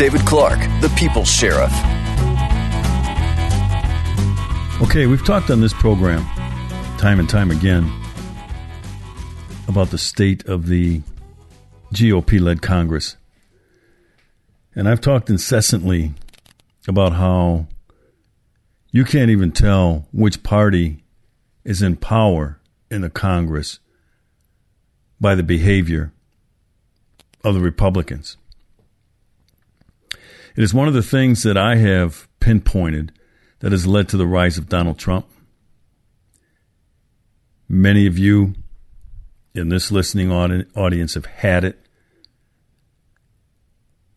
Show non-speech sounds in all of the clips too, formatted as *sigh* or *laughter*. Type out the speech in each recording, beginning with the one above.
David Clarke, the People's Sheriff. Okay, we've talked on this program time and time again about the state of the GOP led Congress. And I've talked incessantly about how you can't even tell which party is in power in the Congress by the behavior of the Republicans. It is one of the things that I have pinpointed that has led to the rise of Donald Trump. Many of you in this listening audience have had it.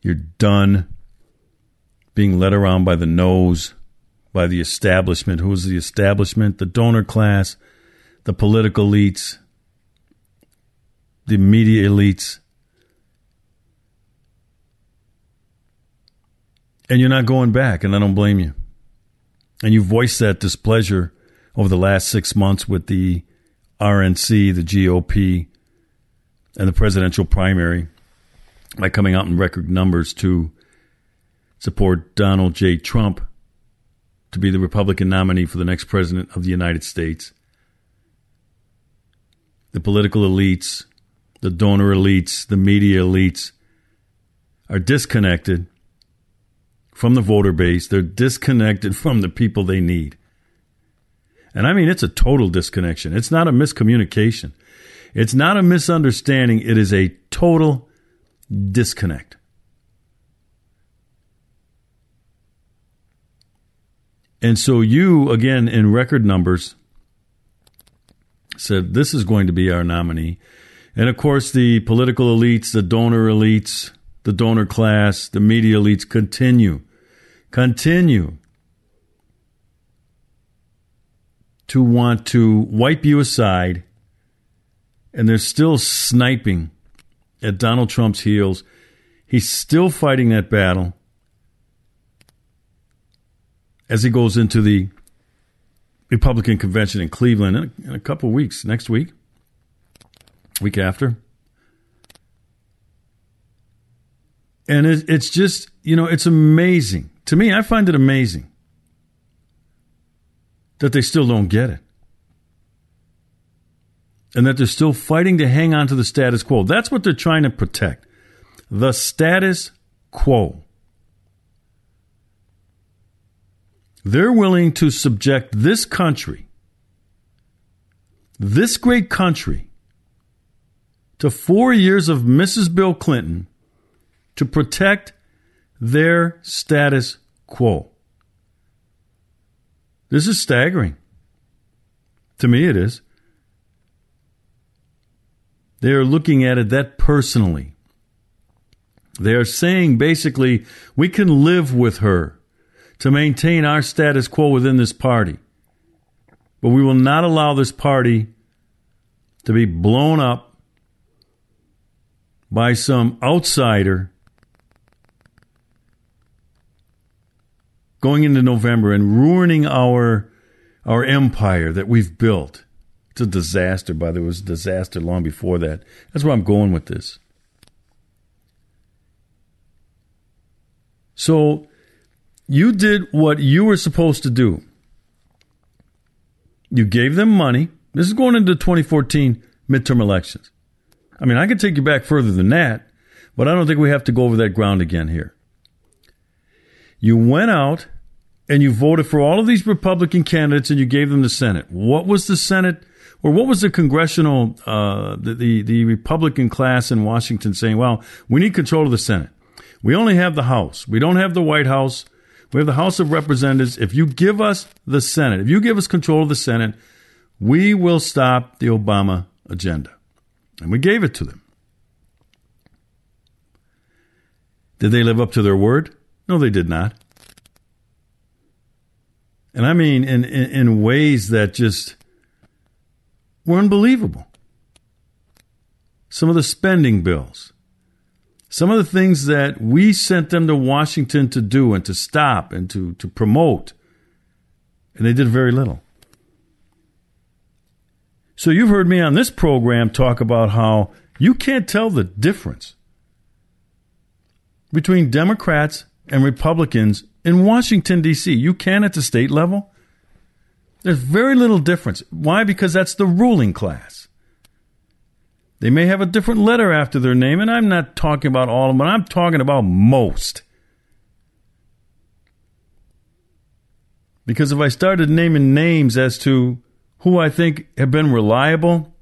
You're done being led around by the nose, by the establishment. Who's the establishment? The donor class, the political elites, the media elites. And you're not going back, and I don't blame you. And you voiced that displeasure over the last six months with the RNC, the GOP, and the presidential primary by coming out in record numbers to support Donald J. Trump to be the Republican nominee for the next president of the United States. The political elites, the donor elites, the media elites are disconnected from the voter base. They're disconnected *laughs* from the people they need. And I mean, it's a total disconnection. It's not a miscommunication. It's not a misunderstanding. It is a total disconnect. And so you, again, in record numbers, said this is going to be our nominee. And of course, the political elites, the donor elites, the donor class, the media elites continue, continue to want to wipe you aside. And they're still sniping at Donald Trump's heels. He's still fighting that battle as he goes into the Republican convention in Cleveland in a, in a couple weeks, next week, week after. And it, it's just, you know, it's amazing. To me, I find it amazing that they still don't get it. And that they're still fighting to hang on to the status quo. That's what they're trying to protect. The status quo. They're willing to subject this country, this great country, to four years of Mrs. Bill Clinton to protect their status quo. This is staggering. To me, it is. They are looking at it that personally. They are saying basically, we can live with her to maintain our status quo within this party. But we will not allow this party to be blown up by some outsider going into November and ruining our our empire that we've built. It's a disaster, by the way. It was a disaster long before that. That's where I'm going with this. So you did what you were supposed to do. You gave them money. This is going into 2014 midterm elections. I mean, I could take you back further than that, but I don't think we have to go over that ground again here. You went out and you voted for all of these Republican candidates and you gave them the Senate. What was the Senate or what was the congressional, uh, the, the, the Republican class in Washington saying? Well, we need control of the Senate. We only have the House. We don't have the White House. We have the House of Representatives. If you give us the Senate, if you give us control of the Senate, we will stop the Obama agenda. And we gave it to them. Did they live up to their word? No, they did not. And I mean, in, in, in ways that just were unbelievable. Some of the spending bills, some of the things that we sent them to Washington to do and to stop and to, to promote, and they did very little. So you've heard me on this program talk about how you can't tell the difference between Democrats and Republicans in Washington, D.C. You can at the state level. There's very little difference. Why? Because that's the ruling class. They may have a different letter after their name, and I'm not talking about all of them, I'm talking about most. Because if I started naming names as to who I think have been reliable,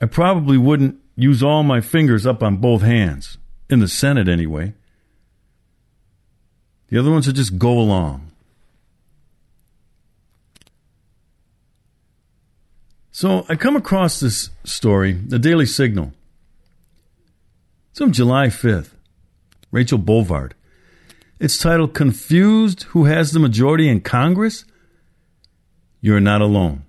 I probably wouldn't use all my fingers up on both hands, in the Senate anyway. The other ones are just go along. So I come across this story, the Daily Signal. It's from July 5th. Rachel Bovard. It's titled Confused Who Has the Majority in Congress? You're not alone.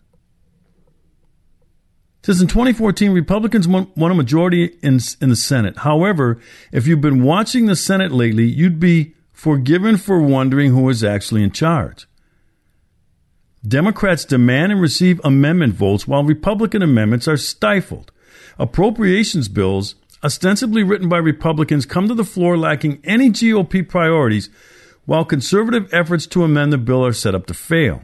It says in 2014, Republicans won, won a majority in, in the Senate. However, if you've been watching the Senate lately, you'd be forgiven for wondering who is actually in charge. Democrats demand and receive amendment votes while Republican amendments are stifled. Appropriations bills, ostensibly written by Republicans, come to the floor lacking any GOP priorities, while conservative efforts to amend the bill are set up to fail.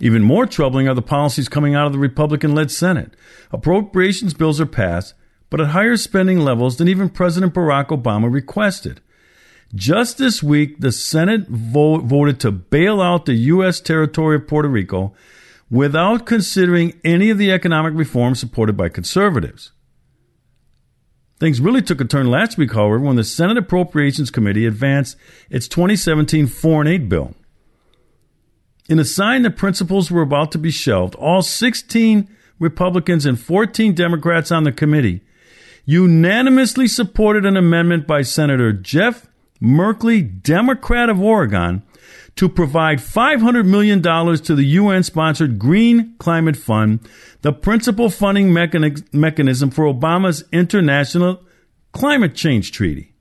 Even more troubling are the policies coming out of the Republican led Senate. Appropriations bills are passed, but at higher spending levels than even President Barack Obama requested. Just this week, the Senate vo- voted to bail out the U.S. territory of Puerto Rico without considering any of the economic reforms supported by conservatives. Things really took a turn last week, however, when the Senate Appropriations Committee advanced its 2017 Foreign Aid Bill. In a sign that principles were about to be shelved, all 16 Republicans and 14 Democrats on the committee unanimously supported an amendment by Senator Jeff Merkley, Democrat of Oregon, to provide $500 million to the UN sponsored Green Climate Fund, the principal funding mechanism for Obama's international climate change treaty.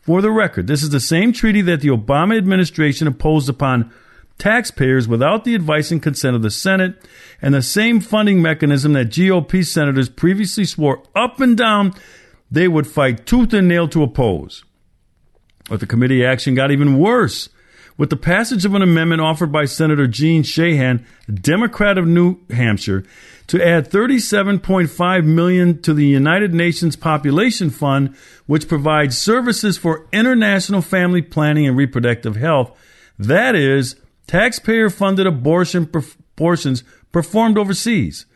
For the record, this is the same treaty that the Obama administration imposed upon taxpayers without the advice and consent of the Senate, and the same funding mechanism that GOP senators previously swore up and down they would fight tooth and nail to oppose. But the committee action got even worse with the passage of an amendment offered by Senator Jeanne Shaheen, Democrat of New Hampshire, to add 37.5 million to the United Nations Population Fund, which provides services for international family planning and reproductive health. That is taxpayer funded abortion abortions performed overseas.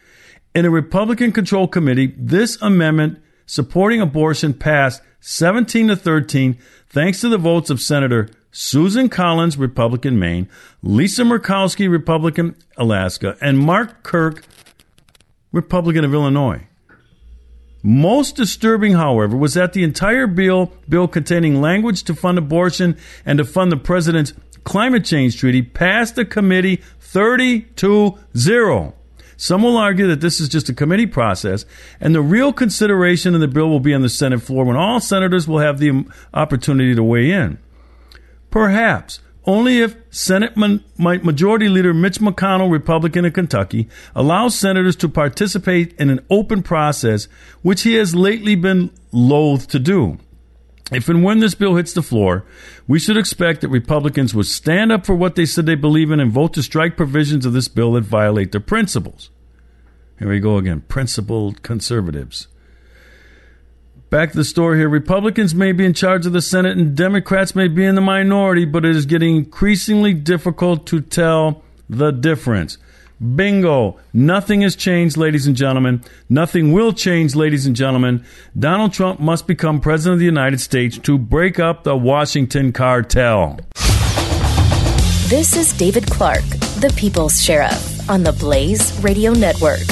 In a Republican controlled committee, this amendment supporting abortion passed 17 to 13 thanks to the votes of Senator Susan Collins, Republican Maine, Lisa Murkowski, Republican Alaska, and Mark Kirk, Republican of Illinois. Most disturbing, however, was that the entire bill, bill containing language to fund abortion and to fund the president's climate change treaty passed the committee 30 to 0. Some will argue that this is just a committee process, and the real consideration in the bill will be on the Senate floor when all senators will have the opportunity to weigh in. Perhaps only if Senate Majority Leader Mitch McConnell, Republican of Kentucky, allows senators to participate in an open process, which he has lately been loath to do. If and when this bill hits the floor, we should expect that Republicans would stand up for what they said they believe in and vote to strike provisions of this bill that violate their principles. Here we go again principled conservatives. Back to the story here. Republicans may be in charge of the Senate and Democrats may be in the minority, but it is getting increasingly difficult to tell the difference. Bingo. Nothing has changed, ladies and gentlemen. Nothing will change, ladies and gentlemen. Donald Trump must become president of the United States to break up the Washington cartel. This is David Clarke, the People's Sheriff, on the Blaze Radio Network.